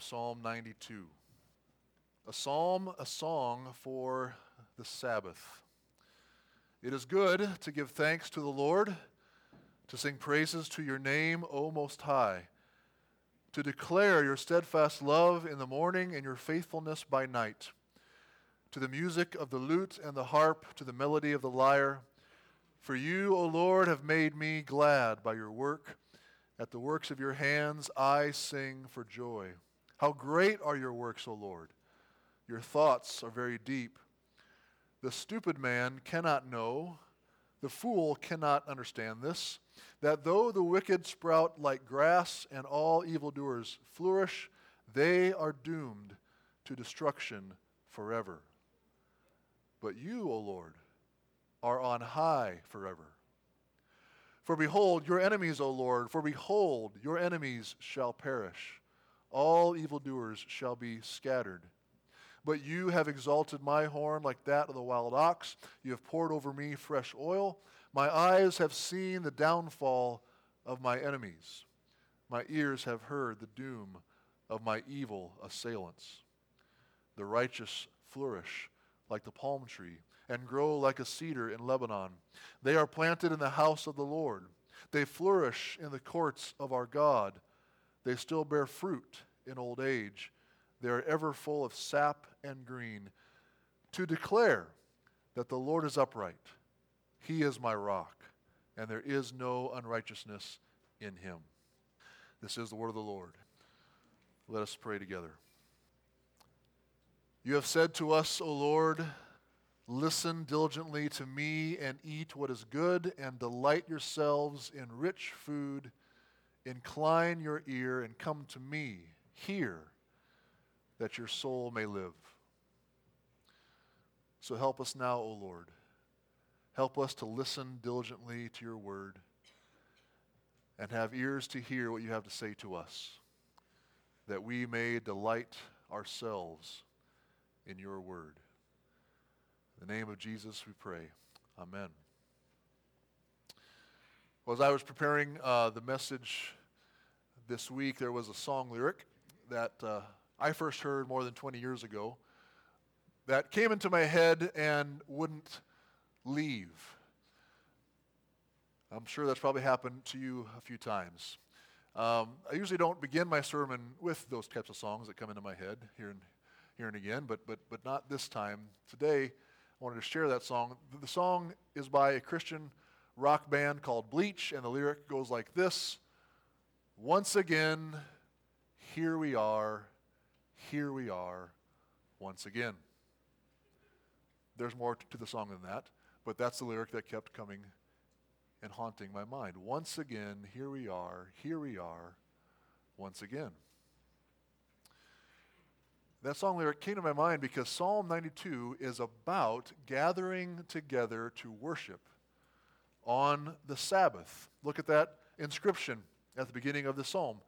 Psalm 92. A psalm, a song for the Sabbath. It is good to give thanks to the Lord, to sing praises to your name, O Most High, to declare your steadfast love in the morning and your faithfulness by night, to the music of the lute and the harp, to the melody of the lyre. For you, O Lord, have made me glad by your work. At the works of your hands I sing for joy. How great are your works, O Lord! Your thoughts are very deep. The stupid man cannot know, the fool cannot understand this, that though the wicked sprout like grass and all evildoers flourish, they are doomed to destruction forever. But you, O Lord, are on high forever. For behold, your enemies, O Lord, for behold, your enemies shall perish. All evildoers shall be scattered. But you have exalted my horn like that of the wild ox. You have poured over me fresh oil. My eyes have seen the downfall of my enemies. My ears have heard the doom of my evil assailants. The righteous flourish like the palm tree and grow like a cedar in Lebanon. They are planted in the house of the Lord. They flourish in the courts of our God. They still bear fruit in old age. They are ever full of sap and green, to declare that the Lord is upright. He is my rock, and there is no unrighteousness in him. This is the word of the Lord. Let us pray together. You have said to us, O Lord, Listen diligently to me and eat what is good, and delight yourselves in rich food. Incline your ear and come to me. Hear, that your soul may live. So help us now, O Lord. Help us to listen diligently to your word and have ears to hear what you have to say to us, that we may delight ourselves in your word. In the name of Jesus, we pray. Amen. Well, as I was preparing uh, the message this week, there was a song lyric that uh, I first heard more than 20 years ago that came into my head and wouldn't leave. I'm sure that's probably happened to you a few times. Um, I usually don't begin my sermon with those types of songs that come into my head here and, here and again, but, but, but not this time. Today, I wanted to share that song. The song is by a Christian rock band called Bleach, and the lyric goes like this Once again, here we are, here we are, once again. There's more to the song than that, but that's the lyric that kept coming and haunting my mind. Once again, here we are, here we are, once again. That song lyric came to my mind because Psalm 92 is about gathering together to worship on the Sabbath. Look at that inscription at the beginning of the psalm.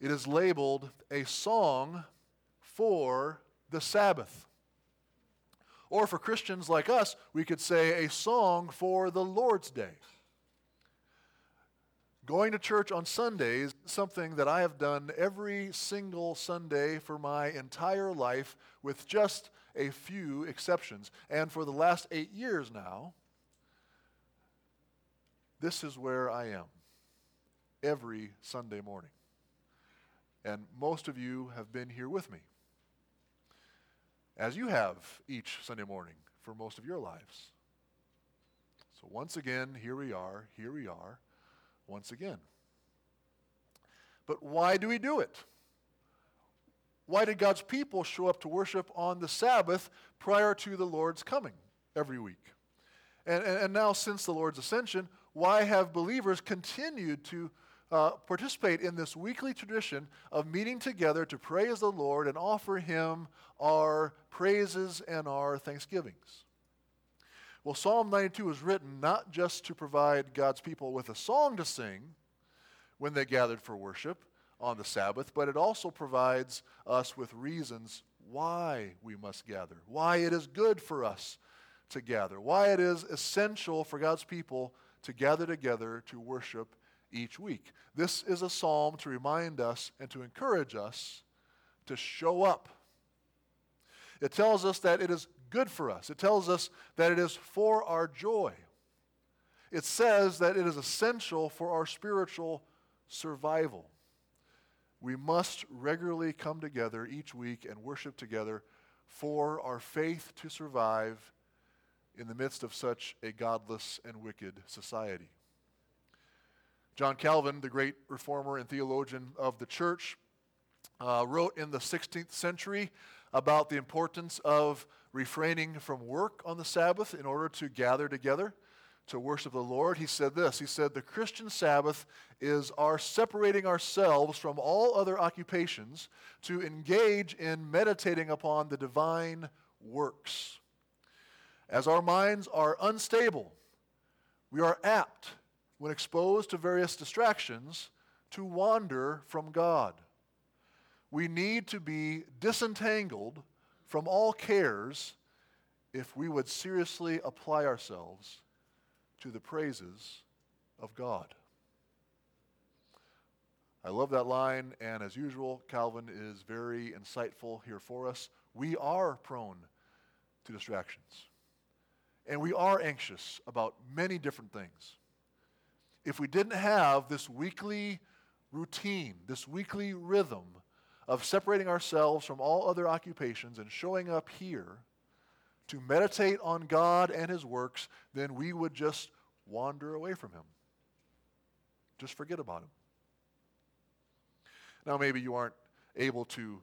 It is labeled a song for the Sabbath. Or for Christians like us, we could say a song for the Lord's Day. Going to church on Sundays is something that I have done every single Sunday for my entire life, with just a few exceptions. And for the last eight years now, this is where I am every Sunday morning. And most of you have been here with me, as you have each Sunday morning for most of your lives. So once again, here we are, here we are once again. But why do we do it? Why did God's people show up to worship on the Sabbath prior to the Lord's coming every week? And, and, and now, since the Lord's ascension, why have believers continued to uh, participate in this weekly tradition of meeting together to praise the Lord and offer Him our praises and our thanksgivings? Well, Psalm 92 was written not just to provide God's people with a song to sing when they gathered for worship on the Sabbath, but it also provides us with reasons why we must gather, why it is good for us to gather, why it is essential for God's people to gather together to worship each week. This is a psalm to remind us and to encourage us to show up. It tells us that it is good for us. It tells us that it is for our joy. It says that it is essential for our spiritual survival. We must regularly come together each week and worship together for our faith to survive in the midst of such a godless and wicked society. John Calvin, the great reformer and theologian of the church, uh, wrote in the 16th century about the importance of refraining from work on the Sabbath in order to gather together to worship the Lord. He said this He said, The Christian Sabbath is our separating ourselves from all other occupations to engage in meditating upon the divine works. As our minds are unstable, we are apt, when exposed to various distractions, to wander from God. We need to be disentangled from all cares if we would seriously apply ourselves to the praises of God. I love that line, and as usual, Calvin is very insightful here for us. We are prone to distractions, and we are anxious about many different things. If we didn't have this weekly routine, this weekly rhythm of separating ourselves from all other occupations and showing up here to meditate on God and His works, then we would just wander away from Him. Just forget about Him. Now, maybe you aren't able to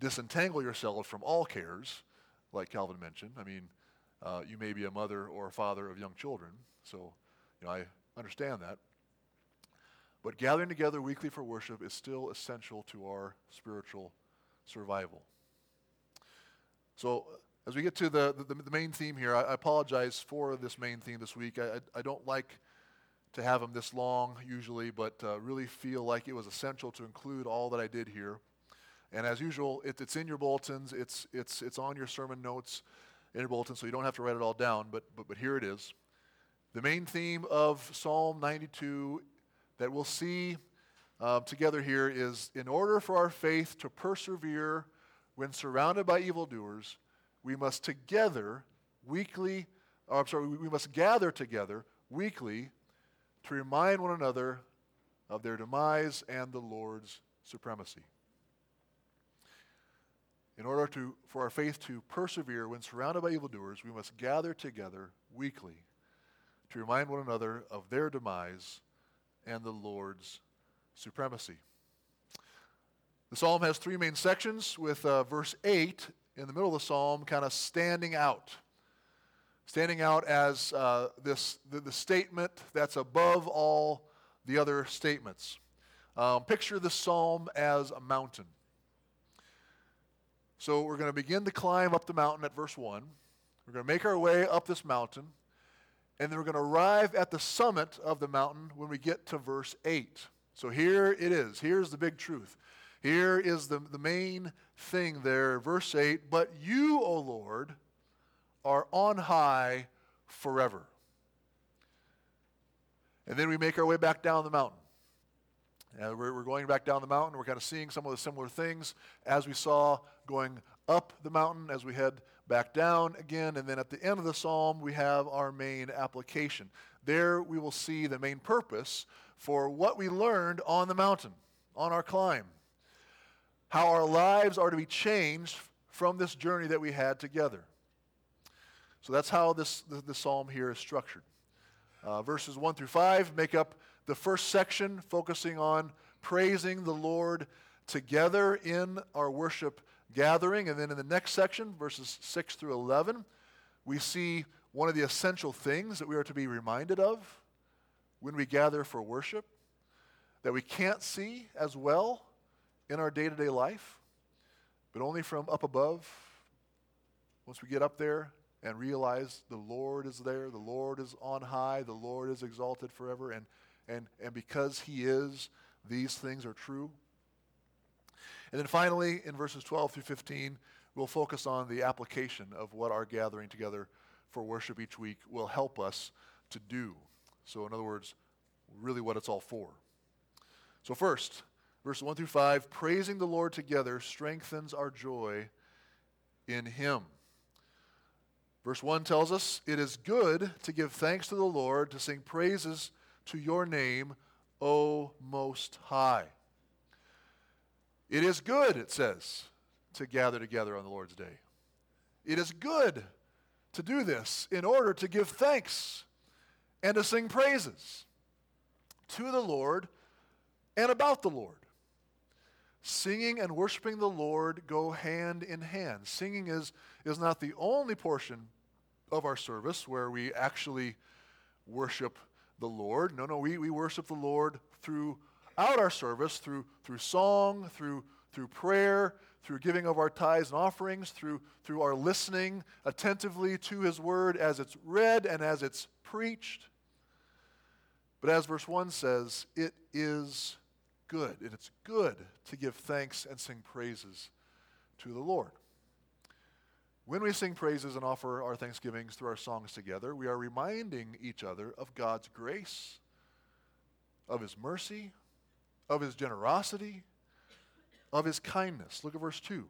disentangle yourselves from all cares, like Calvin mentioned. I mean, uh, you may be a mother or a father of young children, so you know, I understand that. But gathering together weekly for worship is still essential to our spiritual survival. So, as we get to the, the, the main theme here, I, I, apologize for this main theme this week. I, I, I, don't like to have them this long usually, but uh, really feel like it was essential to include all that I did here. And as usual, it, it's in your bulletins, it's, it's, it's on your sermon notes in your bulletin, so you don't have to write it all down, but, but, but here it is. The main theme of Psalm 92 that we'll see uh, together here is in order for our faith to persevere when surrounded by evildoers, we must together weekly, or I'm sorry, we must gather together weekly to remind one another of their demise and the Lord's supremacy. In order to, for our faith to persevere when surrounded by evildoers, we must gather together weekly to remind one another of their demise and the Lord's supremacy. The psalm has three main sections, with uh, verse 8 in the middle of the psalm kind of standing out. Standing out as uh, this, the, the, statement that's above all the other statements. Um, picture the psalm as a mountain. So we're going to begin to climb up the mountain at verse 1. We're going to make our way up this mountain. And then we're going to arrive at the summit of the mountain when we get to verse 8. So here it is. Here's the big truth. Here is the, the main thing there, verse 8. But you, O Lord, are on high forever. And then we make our way back down the mountain. And we're, we're going back down the mountain. We're kind of seeing some of the similar things as we saw going up the mountain as we head back down again. And then at the end of the psalm, we have our main application. There we will see the main purpose for what we learned on the mountain, on our climb how our lives are to be changed from this journey that we had together. So that's how this, the, the psalm here is structured. Uh, verses 1 through 5 make up the first section, focusing on praising the Lord together in our worship gathering. And then in the next section, verses 6 through 11, we see one of the essential things that we are to be reminded of when we gather for worship that we can't see as well in our day to day life, but only from up above. Once we get up there and realize the Lord is there, the Lord is on high, the Lord is exalted forever, and, and, and because He is, these things are true. And then finally, in verses 12 through 15, we'll focus on the application of what our gathering together for worship each week will help us to do. So, in other words, really what it's all for. So, first, Verse 1 through 5 praising the Lord together strengthens our joy in Him. Verse 1 tells us it is good to give thanks to the Lord, to sing praises to your name, O Most High. It is good, it says, to gather together on the Lord's day. It is good to do this in order to give thanks and to sing praises to the Lord and about the Lord. Singing and worshiping the Lord go hand in hand. Singing is, is not the only portion of our service where we actually worship the Lord. No, no, we, we worship the Lord throughout our service, through, through song, through, through prayer, through giving of our tithes and offerings, through, through our listening attentively to His Word as it's read and as it's preached. But as verse 1 says, it is good. And it's good to give thanks and sing praises to the Lord. When we sing praises and offer our thanksgivings through our songs together, we are reminding each other of God's grace, of His mercy, of His generosity, of His kindness. Look at verse 2.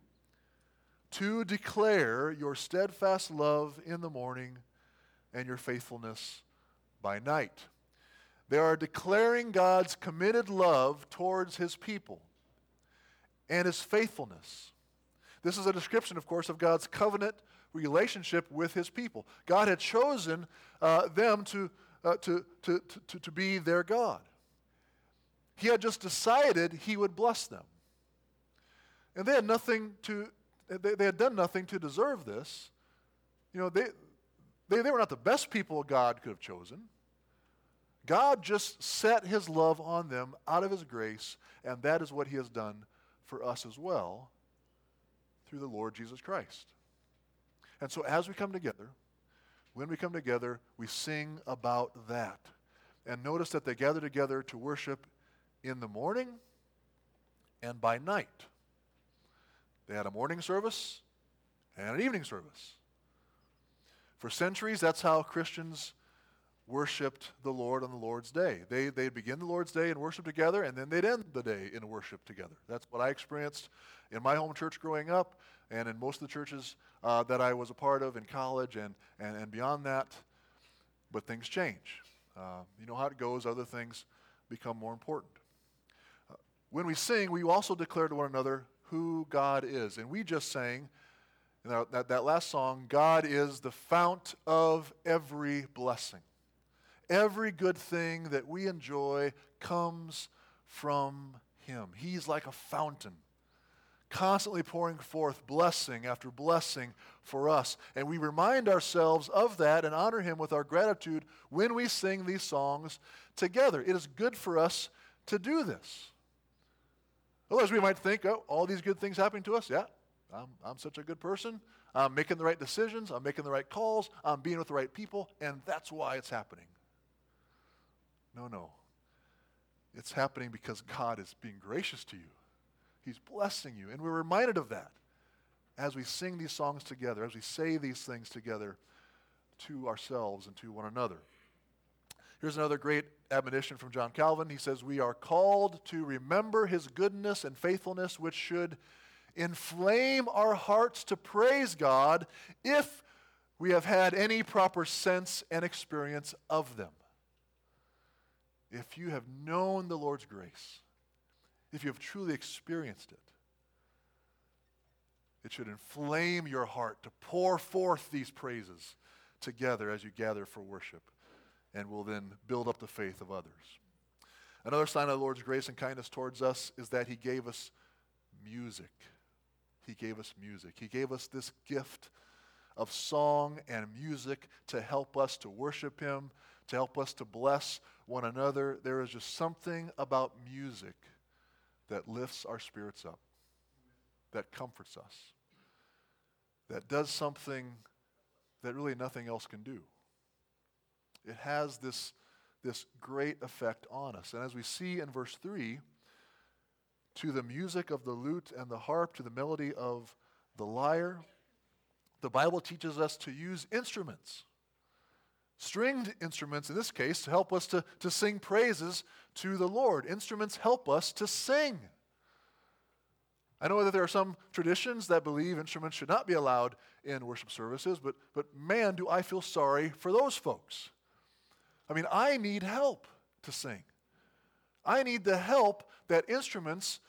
To declare your steadfast love in the morning and your faithfulness by night. They are declaring God's committed love towards his people and his faithfulness. This is a description, of course, of God's covenant relationship with his people. God had chosen uh, them to, uh, to, to, to, to be their God. He had just decided he would bless them. And they had nothing to, they, they had done nothing to deserve this. You know, they, they, they were not the best people God could have chosen. God just set his love on them out of his grace, and that is what he has done for us as well through the Lord Jesus Christ. And so as we come together, when we come together, we sing about that. And notice that they gather together to worship in the morning and by night. They had a morning service and an evening service. For centuries, that's how Christians worshiped the Lord on the Lord's day. They, they'd begin the Lord's day and worship together, and then they'd end the day in worship together. That's what I experienced in my home church growing up and in most of the churches uh, that I was a part of in college and, and, and beyond that. But things change. Uh, you know how it goes, other things become more important. When we sing, we also declare to one another who God is. And we just sang in that, that last song, God is the fount of every blessing. Every good thing that we enjoy comes from Him. He's like a fountain, constantly pouring forth blessing after blessing for us. And we remind ourselves of that and honor Him with our gratitude when we sing these songs together. It is good for us to do this. Otherwise, we might think, oh, all these good things happening to us. Yeah, I'm, I'm such a good person. I'm making the right decisions. I'm making the right calls. I'm being with the right people. And that's why it's happening. No, no. It's happening because God is being gracious to you. He's blessing you. And we're reminded of that as we sing these songs together, as we say these things together to ourselves and to one another. Here's another great admonition from John Calvin. He says, We are called to remember his goodness and faithfulness, which should inflame our hearts to praise God if we have had any proper sense and experience of them if you have known the Lord's grace, if you have truly experienced it, it should inflame your heart to pour forth these praises together as you gather for worship and will then build up the faith of others. Another sign of the Lord's grace and kindness towards us is that He gave us music. He gave us music. He gave us this gift of song and music to help us to worship Him, to help us to bless one another. There is just something about music that lifts our spirits up, that comforts us, that does something that really nothing else can do. It has this, this great effect on us. And as we see in verse 3, to the music of the lute and the harp, to the melody of the lyre, the Bible teaches us to use instruments stringed instruments in this case to help us to, to sing praises to the Lord. Instruments help us to sing I know that there are some traditions that believe instruments should not be allowed in worship services, but, but man, do I feel sorry for those folks. I mean, I need help to sing. I need the help that instruments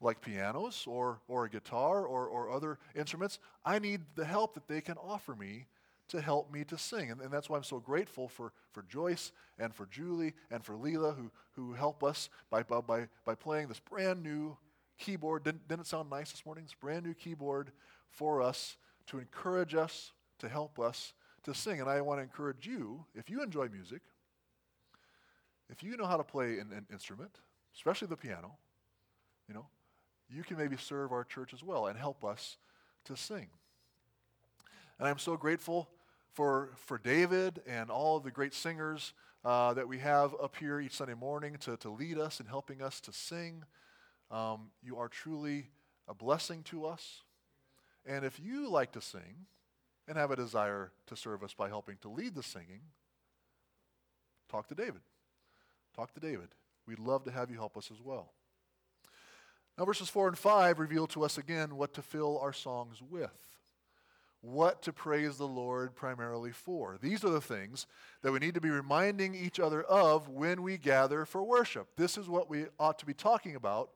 like pianos or, or a guitar or, or other instruments, I need the help that they can offer me to help me to sing. And, and that's why I'm so grateful for, for Joyce and for Julie and for Leela who, who help us by, by, by playing this brand new keyboard. Didn't, didn't it sound nice this morning? This brand new keyboard for us to encourage us, to help us to sing. And I want to encourage you, if you enjoy music, if you know how to play an, an instrument, especially the piano, you know, you can maybe serve our church as well and help us to sing. And I'm so grateful for, for David and all of the great singers uh, that we have up here each Sunday morning to, to lead us and helping us to sing. Um, you are truly a blessing to us. And if you like to sing and have a desire to serve us by helping to lead the singing, talk to David. Talk to David. We'd love to have you help us as well. Now, verses 4 and 5 reveal to us again what to fill our songs with, what to praise the Lord primarily for. These are the things that we need to be reminding each other of when we gather for worship. This is what we ought to be talking about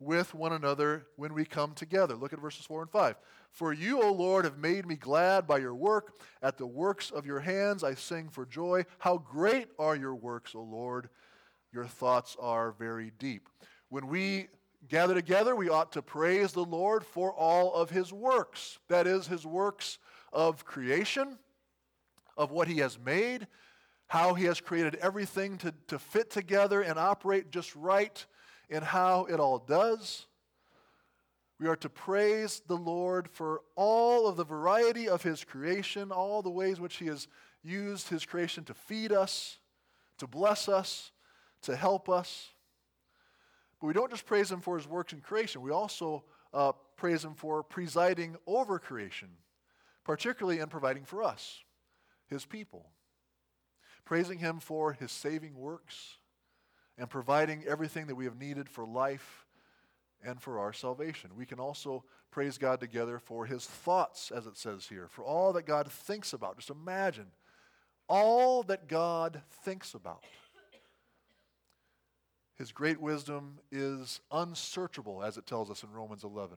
with one another when we come together. Look at verses 4 and 5. For you, O Lord, have made me glad by your work. At the works of your hands I sing for joy. How great are your works, O Lord! Your thoughts are very deep. When we gather together, we ought to praise the Lord for all of his works. That is, his works of creation, of what he has made, how he has created everything to, to fit together and operate just right and how it all does. We are to praise the Lord for all of the variety of his creation, all the ways which he has used his creation to feed us, to bless us, to help us. But we don't just praise him for his works in creation, we also uh, praise him for presiding over creation, particularly in providing for us, his people. Praising him for his saving works and providing everything that we have needed for life and for our salvation. We can also praise God together for his thoughts, as it says here, for all that God thinks about. Just imagine all that God thinks about. His great wisdom is unsearchable, as it tells us in Romans 11.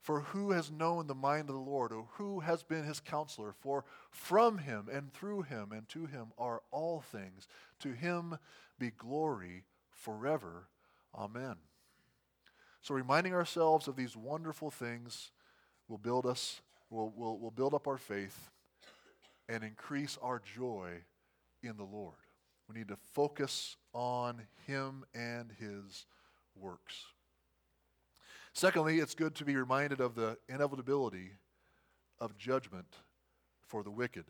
For who has known the mind of the Lord, or who has been his counselor? For from him and through him and to him are all things. To him be glory forever. Amen. So, reminding ourselves of these wonderful things will build us, will, will, will build up our faith and increase our joy in the Lord. We need to focus on Him and His works. Secondly, it's good to be reminded of the inevitability of judgment for the wicked.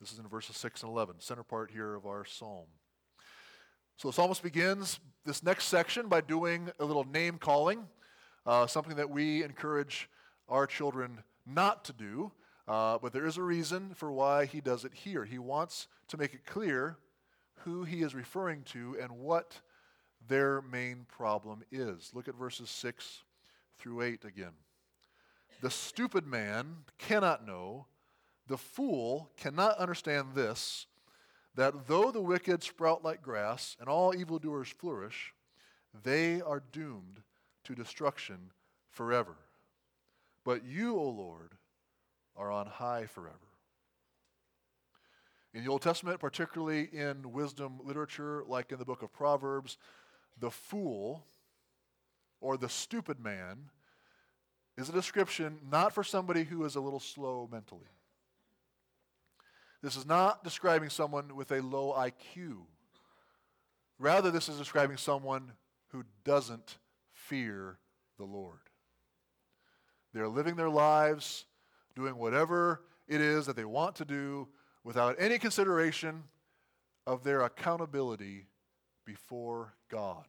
This is in verses 6 and 11, center part here of our psalm. So the psalmist begins this next section by doing a little name calling, uh, something that we encourage our children not to do. Uh, but there is a reason for why he does it here. He wants to make it clear who he is referring to and what their main problem is. Look at verses 6 through 8 again. The stupid man cannot know, the fool cannot understand this, that though the wicked sprout like grass and all evildoers flourish, they are doomed to destruction forever. But you, O Lord, are on high forever. In the Old Testament, particularly in wisdom literature, like in the book of Proverbs, the fool or the stupid man is a description not for somebody who is a little slow mentally. This is not describing someone with a low IQ. Rather, this is describing someone who doesn't fear the Lord. They're living their lives, doing whatever it is that they want to do without any consideration of their accountability before God.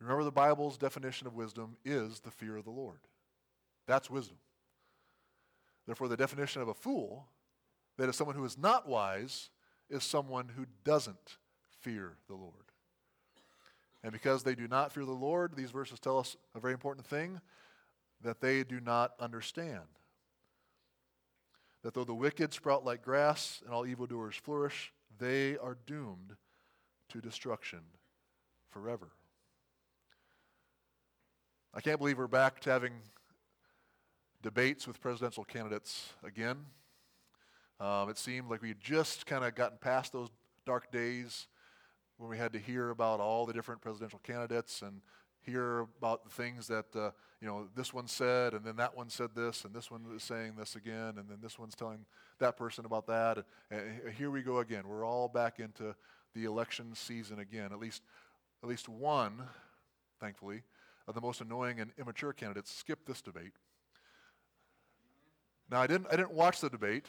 Remember, the Bible's definition of wisdom is the fear of the Lord. That's wisdom. Therefore, the definition of a fool, that is someone who is not wise, is someone who doesn't fear the Lord. And because they do not fear the Lord, these verses tell us a very important thing that they do not understand. That though the wicked sprout like grass and all evildoers flourish, they are doomed to destruction forever. I can't believe we're back to having debates with presidential candidates again. Um, it seemed like we had just kind of gotten past those dark days when we had to hear about all the different presidential candidates and hear about the things that uh, you know this one said and then that one said this and this one is saying this again and then this one's telling that person about that. And, and here we go again. We're all back into the election season again. At least at least one thankfully of the most annoying and immature candidates skipped this debate. Now i didn't i didn't watch the debate.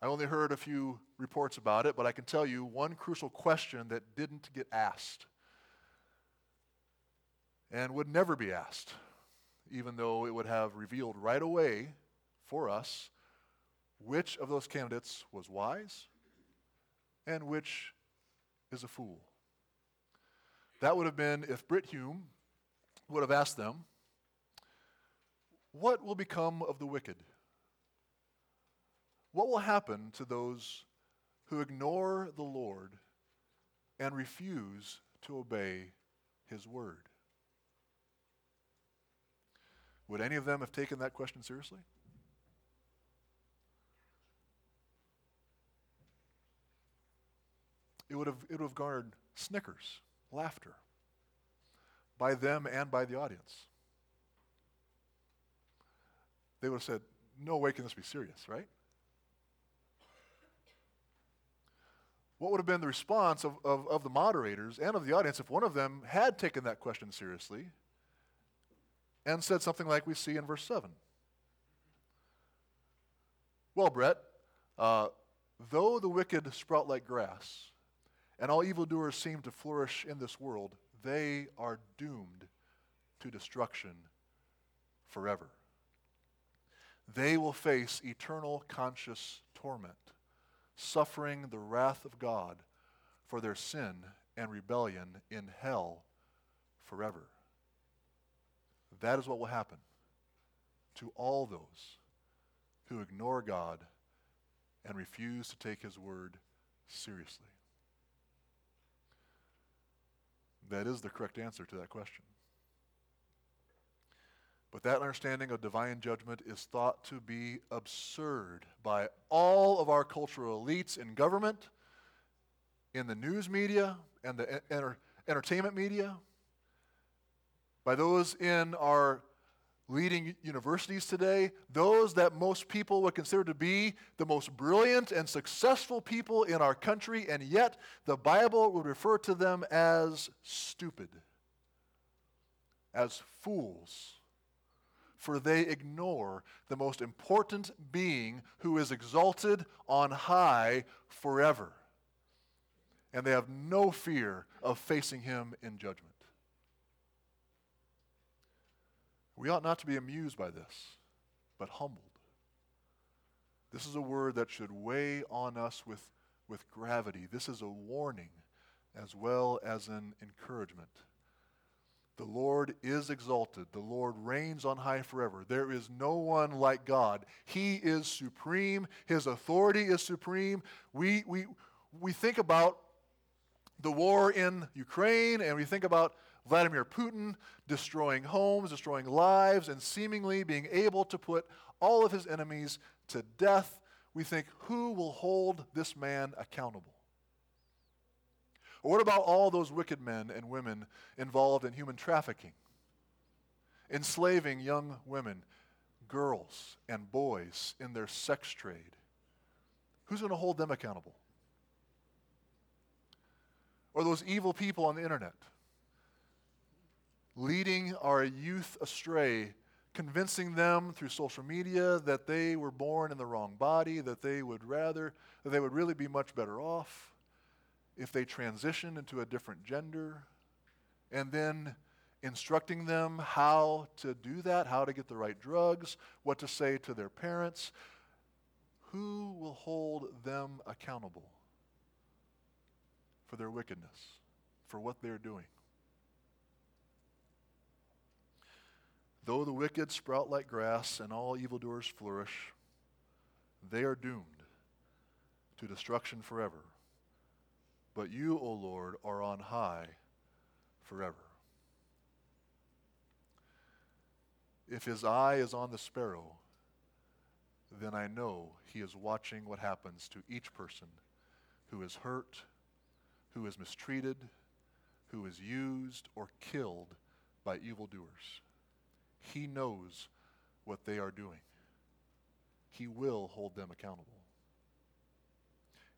I only heard a few reports about it, but I can tell you one crucial question that didn't get asked and would never be asked, even though it would have revealed right away for us which of those candidates was wise and which is a fool. That would have been if Brit Hume would have asked them, What will become of the wicked? What will happen to those who ignore the Lord and refuse to obey his word? Would any of them have taken that question seriously? It would have, it would have garnered snickers, laughter, by them and by the audience. They would have said, No way can this be serious, right? what would have been the response of, of, of, the moderators and of the audience if one of them had taken that question seriously and said something like we see in verse 7? Well, Brett, uh, though the wicked sprout like grass and all evildoers seem to flourish in this world, they are doomed to destruction forever. They will face eternal conscious torment suffering the wrath of God for their sin and rebellion in hell forever. That is what will happen to all those who ignore God and refuse to take His word seriously. That is the correct answer to that question. But that understanding of divine judgment is thought to be absurd by all of our cultural elites in government, in the news media, and the enter- entertainment media, by those in our leading universities today, those that most people would consider to be the most brilliant and successful people in our country, and yet the Bible would refer to them as stupid, as fools for they ignore the most important being who is exalted on high forever. And they have no fear of facing him in judgment. We ought not to be amused by this, but humbled. This is a word that should weigh on us with, with gravity. This is a warning as well as an encouragement. The Lord is exalted. The Lord reigns on high forever. There is no one like God. He is supreme. His authority is supreme. We, we, we think about the war in Ukraine and we think about Vladimir Putin destroying homes, destroying lives, and seemingly being able to put all of his enemies to death. We think, who will hold this man accountable? Or what about all those wicked men and women involved in human trafficking, enslaving young women, girls, and boys in their sex trade? Who's going to hold them accountable? Or those evil people on the internet, leading our youth astray, convincing them through social media that they were born in the wrong body, that they would rather, that they would really be much better off if they transitioned into a different gender, and then instructing them how to do that, how to get the right drugs, what to say to their parents. Who will hold them accountable for their wickedness, for what they're doing. Though the wicked sprout like grass and all evildoers flourish, they are doomed to destruction forever. But you, O Lord, are on high forever. If his eye is on the sparrow, then I know he is watching what happens to each person who is hurt, who is mistreated, who is used or killed by evildoers. He knows what they are doing. He will hold them accountable.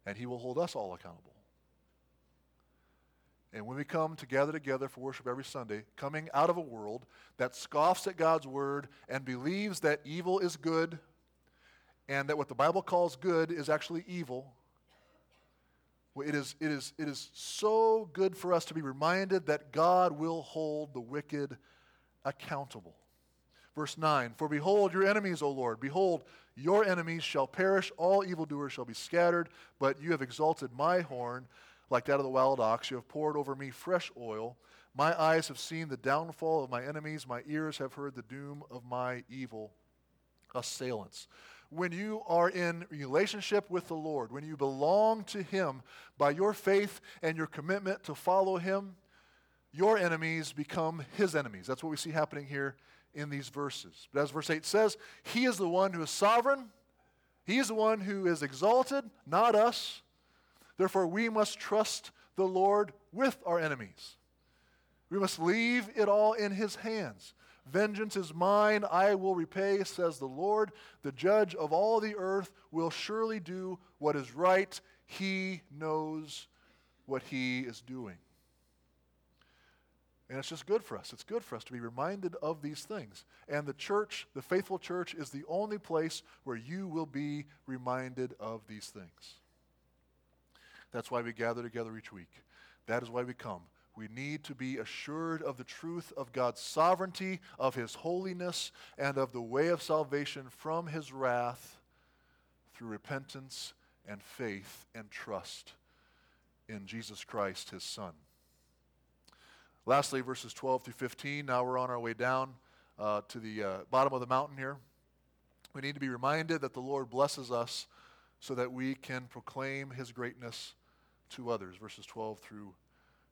And he will hold us all accountable. And when we come to gather together for worship every Sunday, coming out of a world that scoffs at God's word and believes that evil is good and that what the Bible calls good is actually evil, it is, it, is, it is so good for us to be reminded that God will hold the wicked accountable. Verse 9 For behold, your enemies, O Lord, behold, your enemies shall perish, all evildoers shall be scattered, but you have exalted my horn like that of the wild ox. You have poured over me fresh oil. My eyes have seen the downfall of my enemies, my ears have heard the doom of my evil assailants when you are in relationship with the Lord, when you belong to Him by your faith and your commitment to follow Him, your enemies become His enemies. That's what we see happening here in these verses. But as verse 8 says, He is the one who is sovereign, He is the one who is exalted, not us. Therefore, we must trust the Lord with our enemies. We must leave it all in His hands. Vengeance is mine, I will repay, says the Lord. The judge of all the earth will surely do what is right. He knows what he is doing. And it's just good for us. It's good for us to be reminded of these things. And the church, the faithful church, is the only place where you will be reminded of these things. That's why we gather together each week. That is why we come. We need to be assured of the truth of God's sovereignty, of His holiness, and of the way of salvation from His wrath through repentance and faith and trust in Jesus Christ, His Son. Lastly, verses 12 through 15. Now we're on our way down uh, to the uh, bottom of the mountain here. We need to be reminded that the Lord blesses us so that we can proclaim His greatness to others. Verses 12 through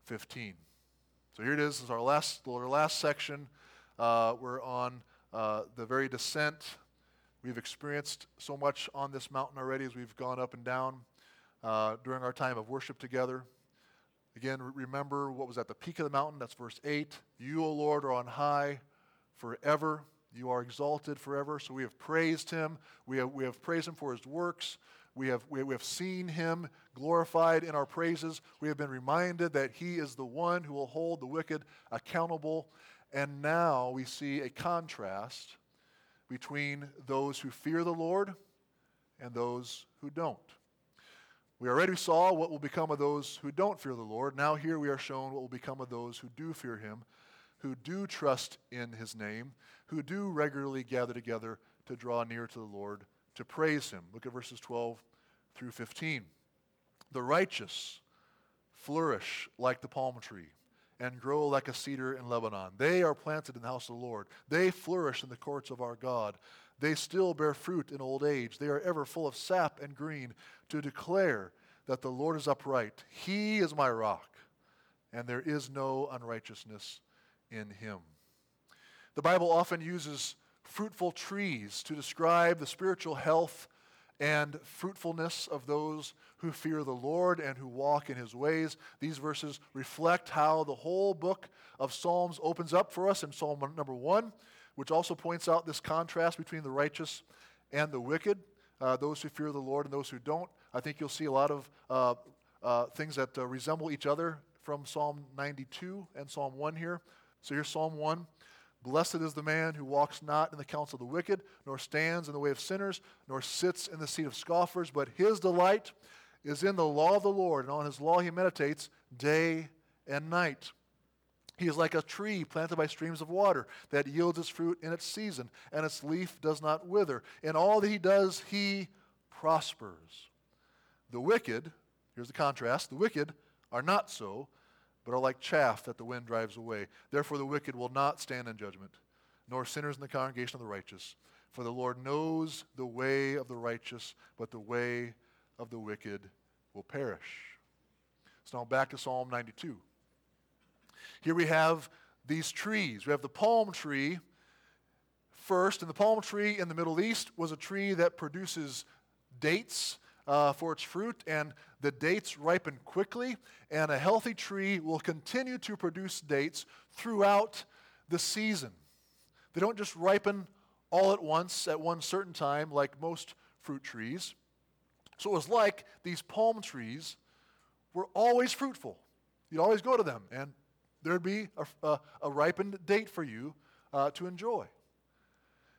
15. So here it is. This is our last, our last section. Uh, we're on uh, the very descent. We've experienced so much on this mountain already as we've gone up and down uh, during our time of worship together. Again, remember what was at the peak of the mountain. That's verse 8. You, O Lord, are on high forever. You are exalted forever. So we have praised him. We have, we have praised him for his works. We have, we, we have seen him glorified in our praises. We have been reminded that he is the one who will hold the wicked accountable. And now we see a contrast between those who fear the Lord and those who don't. We already saw what will become of those who don't fear the Lord. Now, here we are shown what will become of those who do fear him, who do trust in his name, who do regularly gather together to draw near to the Lord to praise him. Look at verses 12 through 15. The righteous flourish like the palm tree and grow like a cedar in Lebanon. They are planted in the house of the Lord. They flourish in the courts of our God. They still bear fruit in old age. They are ever full of sap and green to declare that the Lord is upright. He is my rock, and there is no unrighteousness in him. The Bible often uses fruitful trees to describe the spiritual health and fruitfulness of those who fear the Lord and who walk in his ways. These verses reflect how the whole book of Psalms opens up for us in Psalm number one, which also points out this contrast between the righteous and the wicked, uh, those who fear the Lord and those who don't. I think you'll see a lot of uh, uh, things that uh, resemble each other from Psalm 92 and Psalm 1 here. So here's Psalm 1. Blessed is the man who walks not in the counsel of the wicked, nor stands in the way of sinners, nor sits in the seat of scoffers, but his delight is in the law of the Lord, and on his law he meditates day and night. He is like a tree planted by streams of water that yields its fruit in its season, and its leaf does not wither. In all that he does, he prospers. The wicked, here's the contrast, the wicked are not so, but are like chaff that the wind drives away. Therefore, the wicked will not stand in judgment, nor sinners in the congregation of the righteous. For the Lord knows the way of the righteous, but the way of the wicked will perish. So now back to Psalm 92. Here we have these trees. We have the palm tree first, and the palm tree in the Middle East was a tree that produces dates uh, for its fruit, and the dates ripen quickly, and a healthy tree will continue to produce dates throughout the season. They don't just ripen all at once at one certain time like most fruit trees. So it was like these palm trees were always fruitful. You'd always go to them, and there'd be a, a, a ripened date for you uh, to enjoy.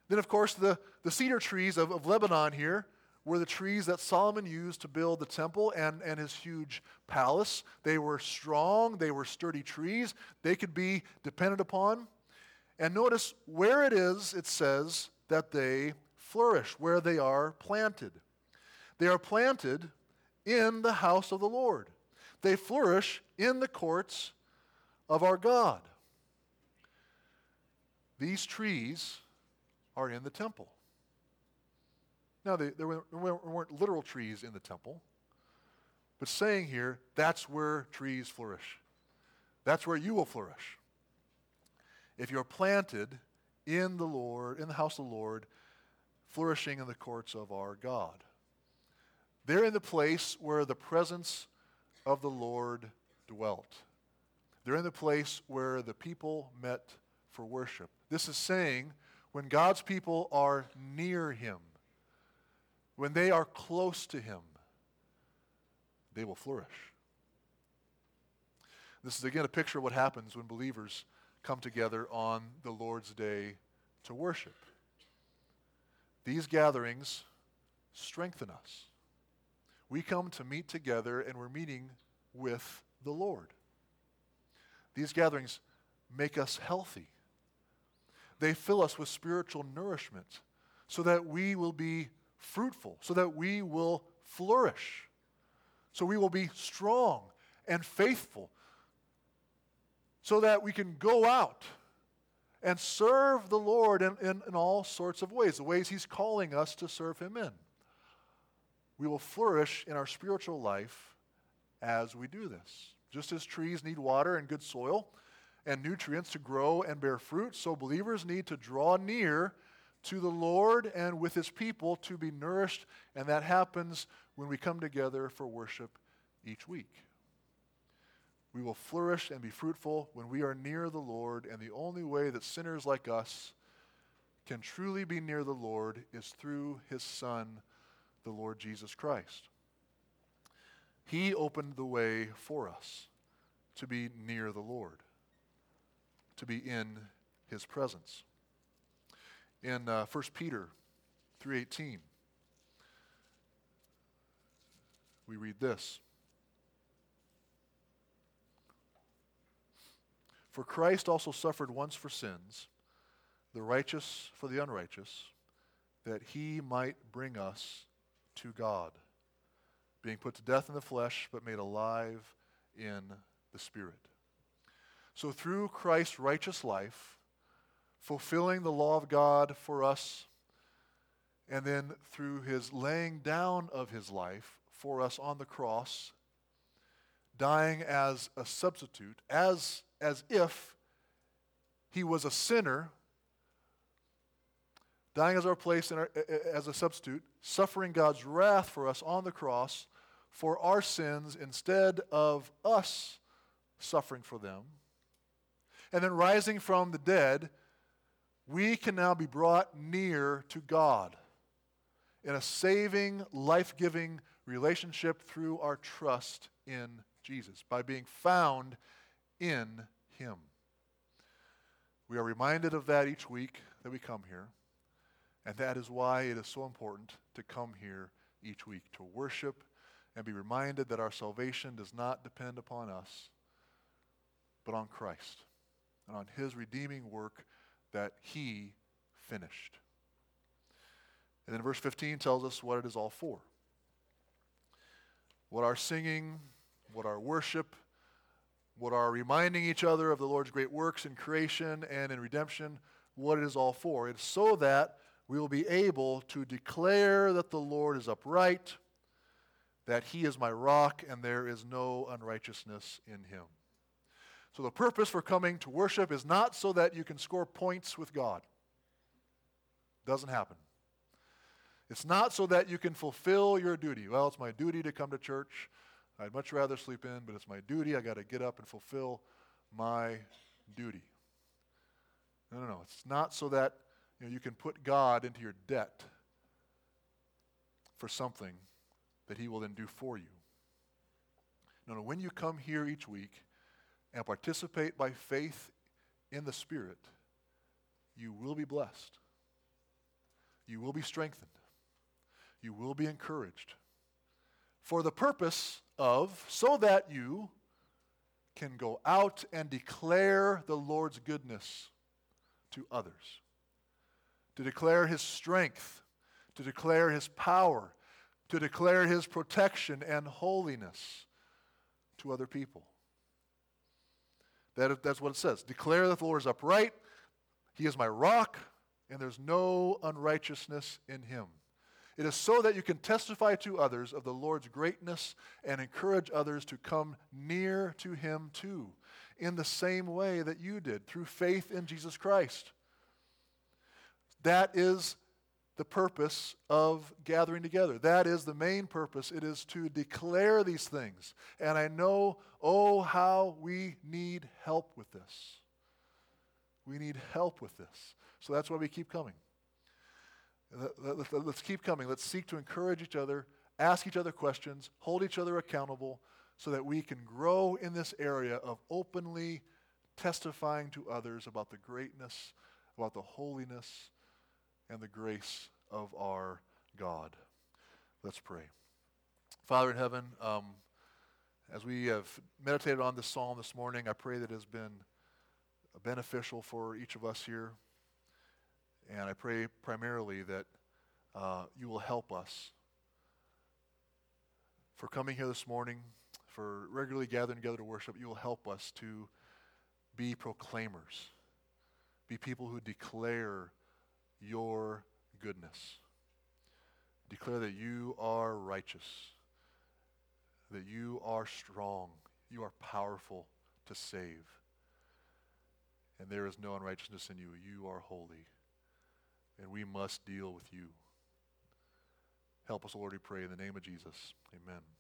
Then, of course, the, the cedar trees of, of Lebanon here were the trees that Solomon used to build the temple and, and his huge palace. They were strong, they were sturdy trees, they could be depended upon. And notice where it is, it says that they flourish, where they are planted. They are planted in the house of the Lord. They flourish in the courts of our God. These trees are in the temple. Now, there weren't literal trees in the temple, but saying here, that's where trees flourish. That's where you will flourish. If you're planted in the Lord, in the house of the Lord, flourishing in the courts of our God. They're in the place where the presence of the Lord dwelt. They're in the place where the people met for worship. This is saying when God's people are near Him, when they are close to Him, they will flourish. This is again a picture of what happens when believers come together on the Lord's day to worship. These gatherings strengthen us. We come to meet together and we're meeting with the Lord. These gatherings make us healthy. They fill us with spiritual nourishment so that we will be fruitful, so that we will flourish, so we will be strong and faithful, so that we can go out and serve the Lord in, in, in, all sorts of ways, the ways He's calling us to serve Him in. We will flourish in our spiritual life as we do this. Just as trees need water and good soil and nutrients to grow and bear fruit, so believers need to draw near to the Lord and with His people to be nourished, and that happens when we come together for worship each week. We will flourish and be fruitful when we are near the Lord, and the only way that sinners like us can truly be near the Lord is through His Son, the Lord Jesus Christ. He opened the way for us to be near the Lord, to be in His presence. In uh, 1 Peter 3:18, we read this. For Christ also suffered once for sins, the righteous for the unrighteous, that he might bring us to God, being put to death in the flesh, but made alive in the Spirit. So through Christ's righteous life, fulfilling the law of God for us, and then through his laying down of his life for us on the cross, dying as a substitute, as, as if he was a sinner, dying as our place our, as a substitute, suffering God's wrath for us on the cross for our sins instead of us suffering for them. And then rising from the dead, we can now be brought near to God in a saving, life giving relationship through our trust in Jesus, by being found in Him. We are reminded of that each week that we come here, and that is why it is so important to come here each week to worship and be reminded that our salvation does not depend upon us, but on Christ and on His redeeming work that He finished. And then verse 15 tells us what it is all for. What our singing, what our worship, what are reminding each other of the Lord's great works in creation and in redemption, what it is all for. It's so that we will be able to declare that the Lord is upright, that he is my rock, and there is no unrighteousness in him. So the purpose for coming to worship is not so that you can score points with God. Doesn't happen. It's not so that you can fulfill your duty. Well, it's my duty to come to church. I'd much rather sleep in, but it's my duty. I got to get up and fulfill my duty. No, no, no. It's not so that you, know, you can put God into your debt for something that He will then do for you. No, no. When you come here each week and participate by faith in the Spirit, you will be blessed. You will be strengthened. You will be encouraged for the purpose of, so that you can go out and declare the Lord's goodness to others, to declare his strength, to declare his power, to declare his protection and holiness to other people. That, that's what it says. Declare that the Lord is upright, he is my rock, and there's no unrighteousness in him. It is so that you can testify to others of the Lord's greatness and encourage others to come near to Him too, in the same way that you did, through faith in Jesus Christ. That is the purpose of gathering together. That is the main purpose. It is to declare these things. And I know, oh, how we need help with this. We need help with this. So that's why we keep coming. Let's keep coming. Let's seek to encourage each other, ask each other questions, hold each other accountable so that we can grow in this area of openly testifying to others about the greatness, about the holiness, and the grace of our God. Let's pray. Father in heaven, um, as we have meditated on this psalm this morning, I pray that it has been beneficial for each of us here. And I pray primarily that uh, you will help us for coming here this morning, for regularly gathering together to worship. You will help us to be proclaimers, be people who declare your goodness. Declare that you are righteous, that you are strong, you are powerful to save, and there is no unrighteousness in you. You are holy and we must deal with you. Help us, Lord, we pray in the name of Jesus. Amen.